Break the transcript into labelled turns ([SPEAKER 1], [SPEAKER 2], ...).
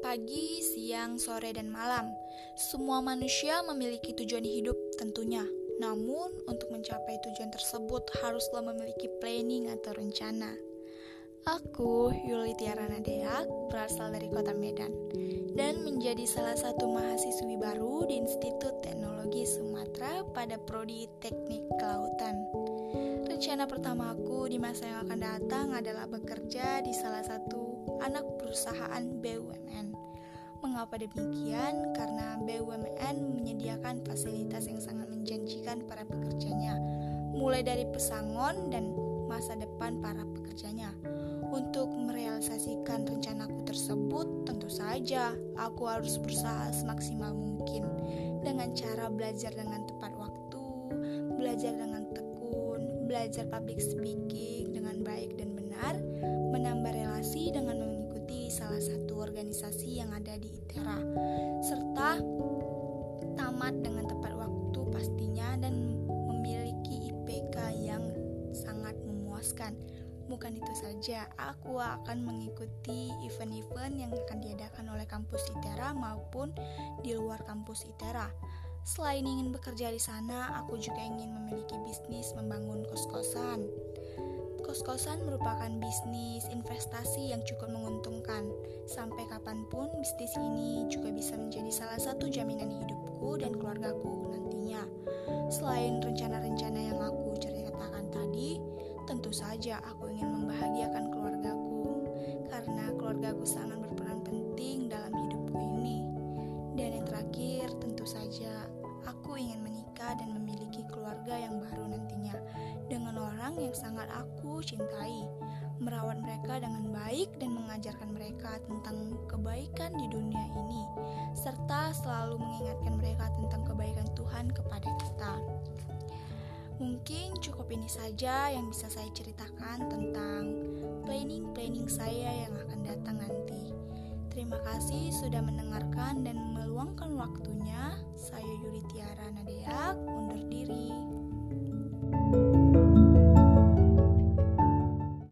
[SPEAKER 1] Pagi, siang, sore, dan malam, semua manusia memiliki tujuan hidup tentunya. Namun, untuk mencapai tujuan tersebut haruslah memiliki planning atau rencana. Aku, Yuli Tiarana Deak, berasal dari kota Medan dan menjadi salah satu mahasiswi baru di Institut Teknologi Sumatera pada Prodi Teknik Kelautan. Rencana pertamaku di masa yang akan datang adalah bekerja di salah satu anak perusahaan BUMN. Mengapa demikian? Karena BUMN menyediakan fasilitas yang sangat menjanjikan para pekerjanya, mulai dari pesangon dan masa depan para pekerjanya. Untuk merealisasikan rencanaku tersebut, tentu saja aku harus berusaha semaksimal mungkin dengan cara belajar dengan tepat waktu, belajar dengan belajar public speaking dengan baik dan benar, menambah relasi dengan mengikuti salah satu organisasi yang ada di ITERA, serta tamat dengan tepat waktu pastinya dan memiliki IPK yang sangat memuaskan. Bukan itu saja, aku akan mengikuti event-event yang akan diadakan oleh kampus ITERA maupun di luar kampus ITERA Selain ingin bekerja di sana, aku juga ingin memiliki bisnis membangun kos-kosan. Kos-kosan merupakan bisnis investasi yang cukup menguntungkan. Sampai kapan pun, bisnis ini juga bisa menjadi salah satu jaminan hidupku dan keluargaku nantinya. Selain rencana-rencana yang aku ceritakan tadi, tentu saja aku ingin membahagiakan keluargaku, karena keluargaku sangat terakhir, tentu saja aku ingin menikah dan memiliki keluarga yang baru nantinya dengan orang yang sangat aku cintai, merawat mereka dengan baik dan mengajarkan mereka tentang kebaikan di dunia ini, serta selalu mengingatkan mereka tentang kebaikan Tuhan kepada kita. Mungkin cukup ini saja yang bisa saya ceritakan tentang planning-planning saya yang akan datang nanti. Terima kasih sudah mendengarkan dan meluangkan waktunya. Saya Yuri Tiara Nadeak, undur diri.